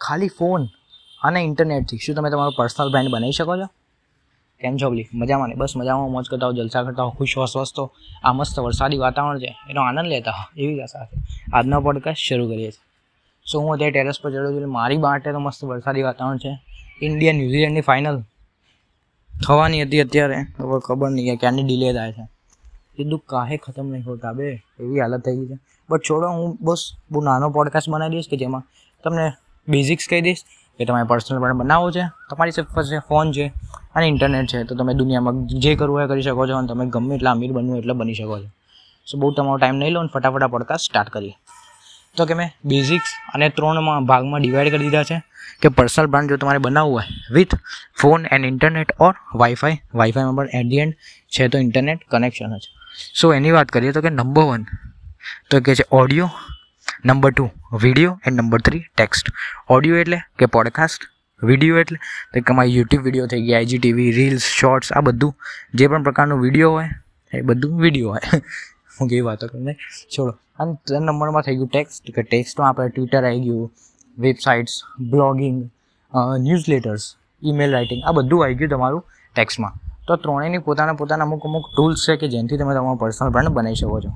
ખાલી ફોન અને ઇન્ટરનેટથી. શું તમે તમારો પર્સનલ બ્રાન્ડ બનાવી શકો છો? કેમ છો બલી? મજામાં ને? બસ મજામાં. મોજ કરતા હો, જલસા કરતા હો, ખુશ હો, સ્વસ્થ હો. આ મસ્ત વરસાદી વાતાવરણ છે. એનો આનંદ લેતા હો. એવી જ આશા આજનો પોડકાસ્ટ શરૂ કરીએ છીએ. સો હું અત્યારે ટેરેસ પર ચડ્યો છું મારી માટે તો મસ્ત વરસાદી વાતાવરણ છે. ઇન્ડિયા ન્યૂઝીલેન્ડની ફાઇનલ થવાની હતી અત્યારે. હવે ખબર નહીં કે ક્યાંની ડિલે થાય છે. એ દુઃખ કાહે ખતમ નહીં હોતા બે. એવી હાલત થઈ ગઈ છે. બટ છોડો, હું બસ બહુ નાનો પોડકાસ્ટ બનાવી દઈશ કે જેમાં તમને બેઝિક્સ કહી દઈશ કે તમારે પર્સનલ બ્રાન્ડ બનાવવો છે, તમારી પાસે ફોન છે અને ઇન્ટરનેટ છે, તો તમે દુનિયામાં જે કરવું હોય કરી શકો છો અને તમે ગમે એટલા અમીર બનવું એટલે બની શકો છો. સો બહુ તમારો ટાઈમ નહીં લો અને ફટાફટ આ સ્ટાર્ટ કરીએ. તો કે મેં બેઝિક્સ અને ત્રણમાં ભાગમાં ડિવાઈડ કરી દીધા છે કે પર્સનલ બ્રાન્ડ જો તમારે બનાવવું હોય with phone and internet or wifi વાઈફાઈમાં પણ એટ ધી એન્ડ છે તો ઇન્ટરનેટ કનેક્શન જ. સો એની વાત કરીએ તો કે નંબર વન તો કે છે audio number two video and number three text audio એટલે કે પોડકાસ્ટ વીડિયો એટલે તો કે તમારી યુટ્યુબ વીડિયો થઈ ગયા આઈજીટીવી રીલ્સ શોર્ટ્સ આ બધું. જે પણ પ્રકારનું વીડિયો હોય, એ બધું વીડિયો હોય. હું કેવી વાતો કરીને છોડો. અને ત્રણ નંબરમાં થઈ ગયું ટેક્સ્ટ કે ટેક્સ્ટમાં આપણે ટ્વિટર આવી ગયું websites blogging newsletters email writing આ બધું આવી ગયું તમારું ટેક્સ્ટમાં તો ત્રણેયની પોતાના પોતાના અમુક અમુક ટૂલ્સ છે કે જેનાથી તમે તમારો પર્સનલ બ્રાન્ડ બનાવી શકો છો.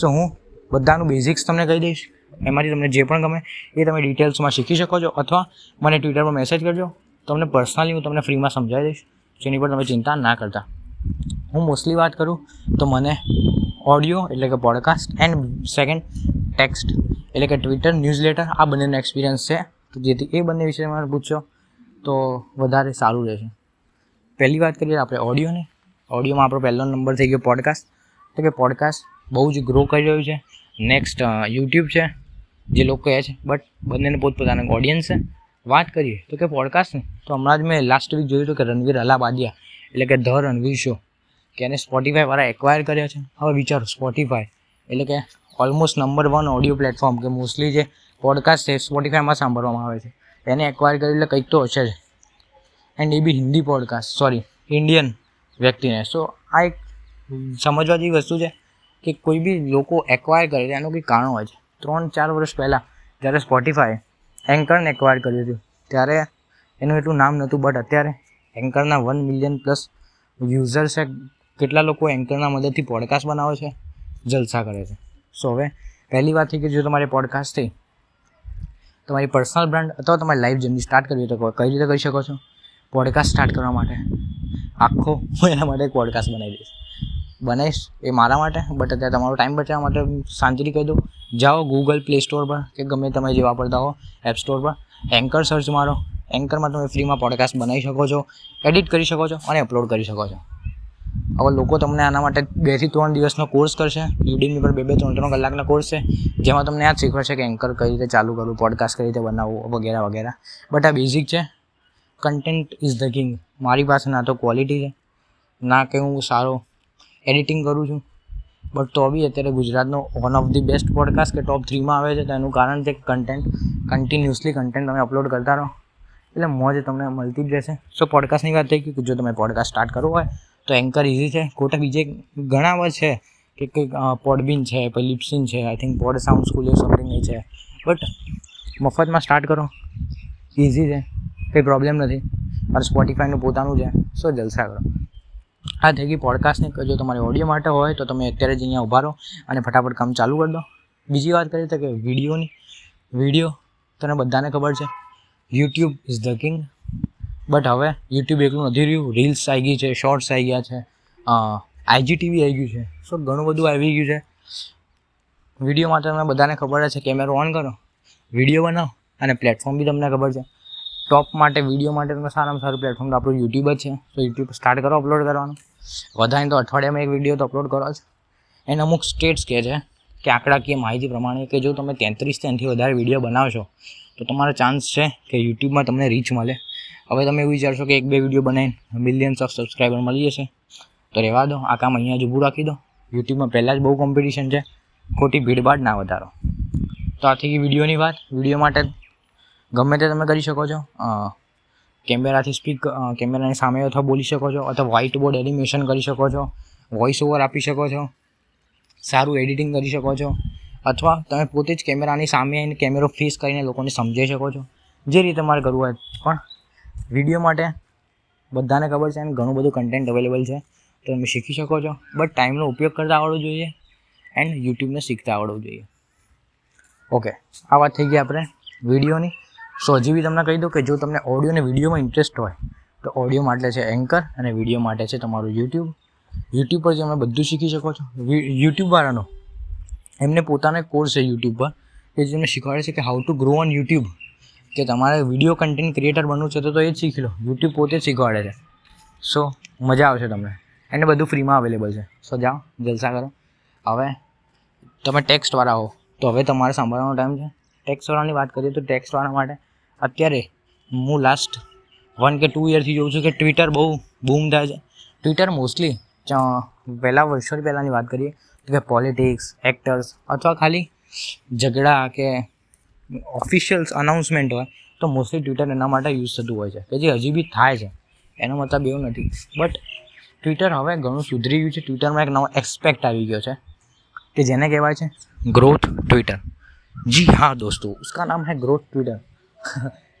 સો હું બધાનું બેઝિક્સ તમને કહી દઈશ. એમાંથી તમને જે પણ ગમે એ તમે ડિટેલ્સમાં શીખી શકો છો અથવા મને ટ્વિટર પર મેસેજ કરજો. તમને પર્સનલી હું તમને ફ્રીમાં સમજાવી દઈશ. જેની પર તમે ચિંતા ના કરતા. હું મોસ્ટલી વાત કરું તો મને ઓડિયો એટલે કે પોડકાસ્ટ એન્ડ સેકન્ડ ટેક્સ્ટ એટલે કે ટ્વિટર ન્યૂઝ લેટર આ બંનેનો એક્સપિરિયન્સ છે. તો જેથી એ બંને વિશે મને પૂછશો તો વધારે સારું રહેશે. પહેલી વાત કરીએ આપણે ઓડિયોની ઓડિયોમાં આપણો પહેલો નંબર થઈ ગયો પોડકાસ્ટ તો કે પોડકાસ્ટ બહુ જ ગ્રો કરી રહ્યું છે. નેક્સ્ટ યુટ્યુબ છે. જે લોકો કહે છે. બટ બંનેને પોતપોતાના ઓડિયન્સ છે. વાત કરીએ તો કે પોડકાસ્ટ તો હમણાં જ મેં લાસ્ટ વીક જોયું હતું કે રણવીર અલાબાદિયા, એટલે કે ધ રણવીર શો કે એને સ્પોટીફાઈ વાળા એક્વાયર કર્યો છે. હવે વિચારો સ્પોટીફાઈ એટલે કે almost number one audio platform કે મોસ્ટલી જે પોડકાસ્ટ છે સ્પોટીફાઈમાં સાંભળવામાં આવે છે. એને એક્વાયર કરી એટલે કંઈક તો હશે જ. And A B Hindi podcast sorry Indian વ્યક્તિને. સો આ એક સમજવા જેવી વસ્તુ છે કે કોઈ બી લોકો એક્વાયર કરે છે એનું કંઈક કારણ હોય છે. ત્રણ ચાર વર્ષ પહેલાં જ્યારે સ્પોટીફાઈ એન્કરને એક્વાયર કર્યું હતું, ત્યારે એનું એટલું નામ નહોતું બટ અત્યારે એન્કરના વન મિલિયન પ્લસ યુઝર છે. કેટલા લોકો એન્કરના મદદથી પોડકાસ્ટ બનાવે છે? જલસા કરે છે. સો હવે પહેલી વાત થઈ કે જો તમારે પોડકાસ્ટ થઈ, તમારી પર્સનલ બ્રાન્ડ અથવા તમારી લાઈફ જર્ની સ્ટાર્ટ કરવી તો કઈ રીતે કરી શકો છો? પોડકાસ્ટ સ્ટાર્ટ કરવા માટે. આખો હું એના માટે પોડકાસ્ટ બનાવી દઈશ. બનાવીશ એ મારા માટે બટ અત્યારે તમારો ટાઈમ બચાવવા માટે શાંતિથી કહી દઉં. જાઓ ગૂગલ પ્લે સ્ટોર પર કે ગમે તમે જે વાપરતા હો એપ સ્ટોર પર. એન્કર સર્ચ મારો. એન્કરમાં તમે ફ્રીમાં પોડકાસ્ટ બનાવી શકો છો એડિટ કરી શકો છો અને અપલોડ કરી શકો છો. હવે લોકો તમને આના માટે બેથી ત્રણ દિવસનો કોર્સ કરશે. યુડીમી પર બે બે ત્રણ ત્રણ કલાકનો કોર્સ છે. જેમાં તમને આ જ શીખવાડશે કે એન્કર કઈ રીતે ચાલુ કરવું પોડકાસ્ટ કઈ રીતે બનાવવું, વગેરે વગેરે. બટ આ બેઝિક છે. કન્ટેન્ટ ઇઝ ધ કિંગ મારી પાસે ના તો ક્વોલિટી છે. ના કે હું સારો એડિટિંગ કરું છું. બટ તો બી અત્યારે ગુજરાતનો one of the best podcast કે ટોપ થ્રીમાં આવે છે, તો એનું કારણ છે કન્ટેન્ટ કન્ટિન્યુઅસલી કન્ટેન્ટ તમે અપલોડ કરતા રહો. એટલે મોજ તમને મળતી જ રહેશે. સો પોડકાસ્ટની વાત થઈ કે જો તમે પોડકાસ્ટ સ્ટાર્ટ કરવો હોય, તો એન્કર ઇઝી છે. ખોટા બીજે ઘણા બધા છે કે કંઈક પોડબીન છે, પછી લિપ્સિન છે I think pod sound school એવું સમથિંગ એ છે. બટ મફતમાં સ્ટાર્ટ કરો. ઇઝી છે. કંઈ પ્રોબ્લેમ નથી. મારે સ્પોટીફાઈનું પોતાનું છે. સો જલસા કરો. આ થઈ ગઈ પોડકાસ્ટની જો તમારે ઓડિયો માટે હોય તો તમે અત્યારે જ અહીંયા ઊભા રહો અને ફટાફટ કામ ચાલુ કરી દો. બીજી વાત કરીએ તો કે વિડીયોની વીડિયો તને બધાને ખબર છે. YouTube is the king but હવે યુટ્યુબ એકલું નથી રહ્યું. રીલ્સ આવી ગઈ છે શોર્ટ્સ આવી ગયા છે. આઈજીટીવી આવી ગયું છે. સો ઘણું બધું આવી ગયું છે. વીડિયો માટે તમને બધાને ખબર છે કેમેરો ઓન કરો. વીડિયો બનાવો. અને પ્લેટફોર્મ બી તમને ખબર છે. ટોપ માટે વીડિયો માટે તમે સારામાં સારું પ્લેટફોર્મ તો આપણું યુટ્યુબ જ છે. તો યુટ્યુબ સ્ટાર્ટ કરો અપલોડ કરવાનું. વધારે તો અઠવાડિયામાં એક વીડિયો તો અપલોડ કરો જ. એને અમુક સ્ટેટ્સ કહે છે કે આંકડાકીય માહિતી પ્રમાણે કે જો તમે તેત્રીસથી એનાથી વધારે વીડિયો બનાવશો, તો તમારો ચાન્સ છે કે યુટ્યુબમાં તમને રીચ મળે. હવે તમે એવું વિચારશો કે એક બે વીડિયો બનાવીને મિલિયન્સ ઓફ સબસ્ક્રાઈબર મળી જશે. તો રહેવા દો, આ કામ અહીંયા જ ઊભું રાખી દો. યુટ્યુબમાં પહેલાં જ બહુ કોમ્પિટિશન છે. ખોટી ભીડભાડ ના વધારો. તો આથી વિડીયોની વાત. વીડિયો માટે ગમે તે તમે કરી શકો છો. કેમેરાથી સ્પીક કેમેરાની સામે અથવા બોલી શકો છો અથવા વ્હાઇટ બોર્ડ એનિમેશન કરી શકો છો. વોઇસ ઓવર આપી શકો છો. સારું એડિટિંગ કરી શકો છો. અથવા તમે પોતે જ કેમેરાની સામે આવીને કેમેરો ફેસ કરીને લોકોને સમજાવી શકો છો. જે રીતે મારે કરવું હોય. પણ વીડિયો માટે બધાને ખબર છે અને ઘણું બધું કન્ટેન્ટ અવેલેબલ છે. તો તમે શીખી શકો છો. બટ ટાઈમનો ઉપયોગ કરતા આવડવો જોઈએ એન્ડ યુટ્યુબને શીખતા આવડવું જોઈએ. ઓકે આ વાત થઈ ગઈ આપણે વિડીયોની સો હજી બી તમને કહી દઉં કે જો તમને ઓડિયો અને વિડીયોમાં ઇન્ટરેસ્ટ હોય, તો ઓડિયો માટે છે એન્કર અને વીડિયો માટે છે તમારું યુટ્યુબ યુટ્યુબ પર જે તમે બધું શીખી શકો છો. યુટ્યુબવાળાનો એમને પોતાનો કોર્સ છે યુટ્યુબ પર, કે જે તમને શીખવાડે છે કે how to grow on YouTube કે તમારે વીડિયો કન્ટેન્ટ ક્રિએટર બનવું છે તો એ જ શીખી લો. યુટ્યુબ પોતે જ શીખવાડે છે. સો મજા આવશે તમને. એને બધું ફ્રીમાં અવેલેબલ છે. સો જાઓ, જલસા કરો. હવે, તમે ટેક્સ્ટવાળા હો. તો હવે તમારે સાંભળવાનો ટાઈમ છે. ટેક્સ્ટવાળાની વાત કરીએ તો ટેક્સ્ટવાળા માટે અત્યારે હું લાસ્ટ વન કે ટુ યરથી જોઉં છું કે ટ્વિટર બહુ બૂમ થાય છે. ટ્વિટર મોસ્ટલી પહેલાં વર્ષો પહેલાંની વાત કરીએ તો કે પોલિટિક્સ એક્ટર્સ અથવા ખાલી ઝઘડા કે ઓફિશિયલ્સ અનાઉન્સમેન્ટ હોય તો મોસ્ટલી ટ્વિટર એના માટે યુઝ થતું હોય છે કે જે હજી બી થાય છે. એનો મતલબ એવું નથી. બટ ટ્વિટર હવે ઘણું સુધરી ગયું છે. ટ્વિટરમાં એક નવો એક્સપેક્ટ આવી ગયો છે કે જેને કહેવાય છે ગ્રોથ ટ્વિટર જી હા દોસ્તો, ઉસકા નામ હે ગ્રોથ ટ્વિટર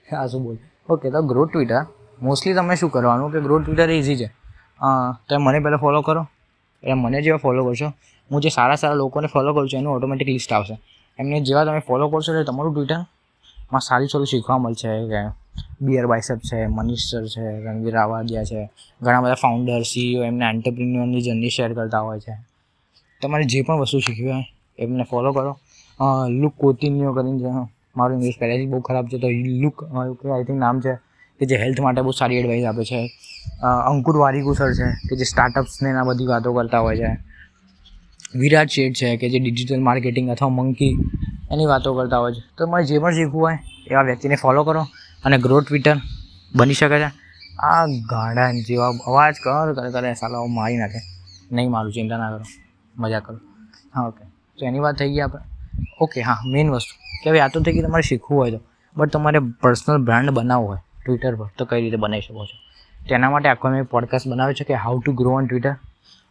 હા શું બોલ. ઓકે તો ગ્રોથ ટ્વિટર મોસ્ટલી તમે શું કરવાનું કે ગ્રોથ ટ્વિટર ઇઝી છે? તમે મને પહેલાં ફોલો કરો. એટલે મને જેવા ફોલો કરશો, હું જે સારા સારા લોકોને ફોલો કરું છું, એનું ઓટોમેટિક લિસ્ટ આવશે. એમને જેવા તમે ફોલો કરશો એટલે તમારું ટ્વિટરમાં સારી સારું શીખવા મળશે. કે બિયર બાયસેપ છે મનીષ છે રણવીર આવાદિયા છે, ઘણા બધા ફાઉન્ડર સીઈઓ એમને એન્ટરપ્રિન્યોરની જર્ની શેર કરતા હોય છે. તમારે જે પણ વસ્તુ શીખવી હોય એમને ફોલો કરો. લુક કોતિન્યો કરીને મારું ઇંગ્લિશ પહેલેથી બહુ ખરાબ છે, તો લુક આઈ થિંક નામ છે કે જે હેલ્થ માટે બહુ સારી એડવાઇસ આપે છે. અંકુર વારીકુ સર છે, કે જે સ્ટાર્ટઅપ્સને એના બધી વાતો કરતા હોય છે. વિરાટ શેઠ છે, કે જે ડિજિટલ માર્કેટિંગ અથવા મંકી એની વાતો કરતા હોય છે. તો તમારે જે પણ શીખવું હોય, એવા વ્યક્તિને ફોલો કરો અને ગ્રો ટ્વિટર બની શકે છે. આ ગાડા જેવા અવાજ કર, કરે કરે, સાલા મારી નાખે. નહીં, મારું ચિંતા ના કરો. મજા કરો. હા ઓકે તો એની વાત થઈ ગઈ આપણે. ઓકે હા મેઇન વસ્તુ. કે હવે આ તો થઈ ગઈ તમારે શીખવું હોય તો. બટ તમારે પર્સનલ બ્રાન્ડ બનાવવું હોય ટ્વિટર પર, તો કઈ રીતે બનાવી શકો છો? તેના માટે આખો મેં પોડકાસ્ટ બનાવ્યો છે કે how to grow on Twitter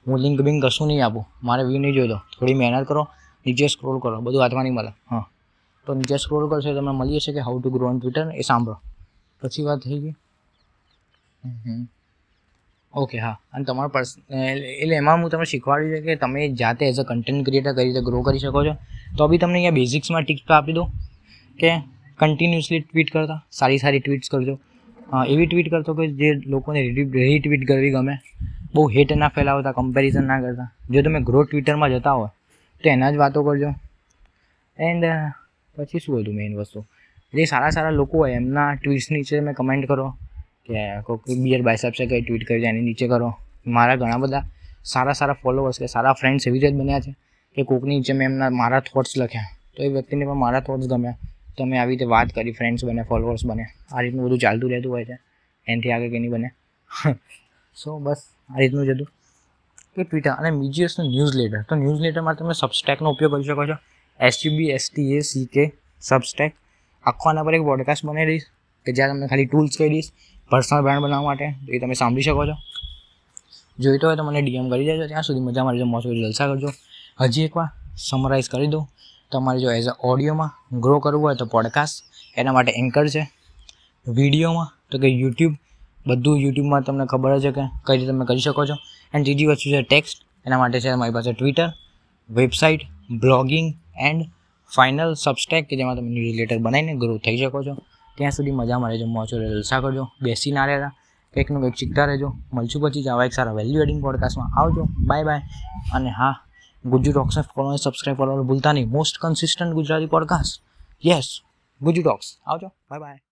હું લિંક બિંક કશું નહીં આપું. મારે વ્યૂ નહીં જોઈતો. થોડી મહેનત કરો, નીચે સ્ક્રોલ કરો. બધું હાથમાં નહીં મળે. હા. તો નીચે સ્ક્રોલ કરશો તમને મળી જશે કે how to grow on Twitter એ સાંભળો. પછી વાત થઈ ગઈ. ઓકે હા. અને તમારો પર્સન એટલે એમાં હું તમને શીખવાડ્યું છે કે તમે જાતે એઝ અ કન્ટેન્ટ ક્રિએટર કઈ રીતે ગ્રો કરી શકો છો. તો બી તમને અહીંયા બેઝિક્સમાં ટિપ્સ આપી દો કે કન્ટિન્યુઅસલી ટ્વીટ કરતા, સારી સારી ટ્વીટ્સ કરજો. એવી ટ્વીટ કરતો કે જે લોકોને રીટ્વીટ કરવી ગમે. બહુ હેટ ના ફેલાવતા કમ્પેરિઝન ના કરતા. જો તમે ગ્રો ટ્વિટરમાં જતા હોય, તો એના જ વાતો કરજો. એન્ડ પછી શું હતું મેઇન વસ્તુ? જે સારા સારા લોકો હોય, એમના ટ્વીટ્સ નીચે તમે કમેન્ટ કરો કે કોઈક બિયર છે, કંઈ ટ્વીટ કરી એની નીચે કરો. મારા ઘણા બધા સારા સારા ફોલોવર્સ કે સારા ફ્રેન્ડ્સ એવી રીતે બન્યા છે. કે કોકની નીચે મેં એમના મારા થોટ્સ લખ્યા તો એ વ્યક્તિને પણ મારા થોટ્સ ગમ્યા તો મેં આવી રીતે વાત કરી ફ્રેન્ડ્સ બને ફોલોવર્સ બને. આ રીતનું બધું ચાલતું રહેતું હોય છે. એનાથી આગળ કે નહીં બને. સો બસ, આ રીતનું જ હતું. કે ટ્વિટર અને બીજી વસ્તુ ન્યૂઝ લેટર તો ન્યૂઝ લેટરમાં તમે સબસ્ટેકનો ઉપયોગ કરી શકો છો. એસયુબી એસટી એ સી કે સબસ્ટેક આખો આના પર એક પોડકાસ્ટ બનાવી દઈશ, કે જ્યાં તમને ખાલી ટૂલ્સ કહી દઈશ પર્સનલ બ્રાન્ડ બનાવવા માટે. એ તમે સાંભળી શકો છો. જોઈતો હોય તો મને ડીએમ કરી દેજો. ત્યાં સુધી મજા મારી મોજ જલસા કરજો. હજી એકવાર સમરાઇઝ કરી દઉં. તમારે જો એઝ અ ઓડિયોમાં ગ્રો કરવું હોય તો પોડકાસ્ટ એના માટે એન્કર છે. વિડીયોમાં તો કે યુટ્યુબ બધું યુટ્યુબમાં તમને ખબર છે કે કઈ રીતે તમે કરી શકો છો. એન્ડ ત્રીજી વસ્તુ છે ટેક્સ્ટ એના માટે છે મારી પાસે Twitter website blogging and final Substack કે જેમાં તમે ન્યૂઝ લેટર બનાવીને ગ્રો થઈ શકો છો. ત્યાં સુધી મજા મળે છે મોચો જલસા કરજો, બેસી ના રહેતા. કંઈકનું કંઈક શીખતા રહેજો. મળશું પછી જ આવા એક સારા વેલ્યુ એડિંગ પોડકાસ્ટમાં આવજો. બાય બાય અને હા ગુજુ ટોક્સને ફોલો અને સબસ્ક્રાઈબ કરવાનું ભૂલતા નહીં most consistent Gujarati podcast yes Guju talks આવજો બાય બાય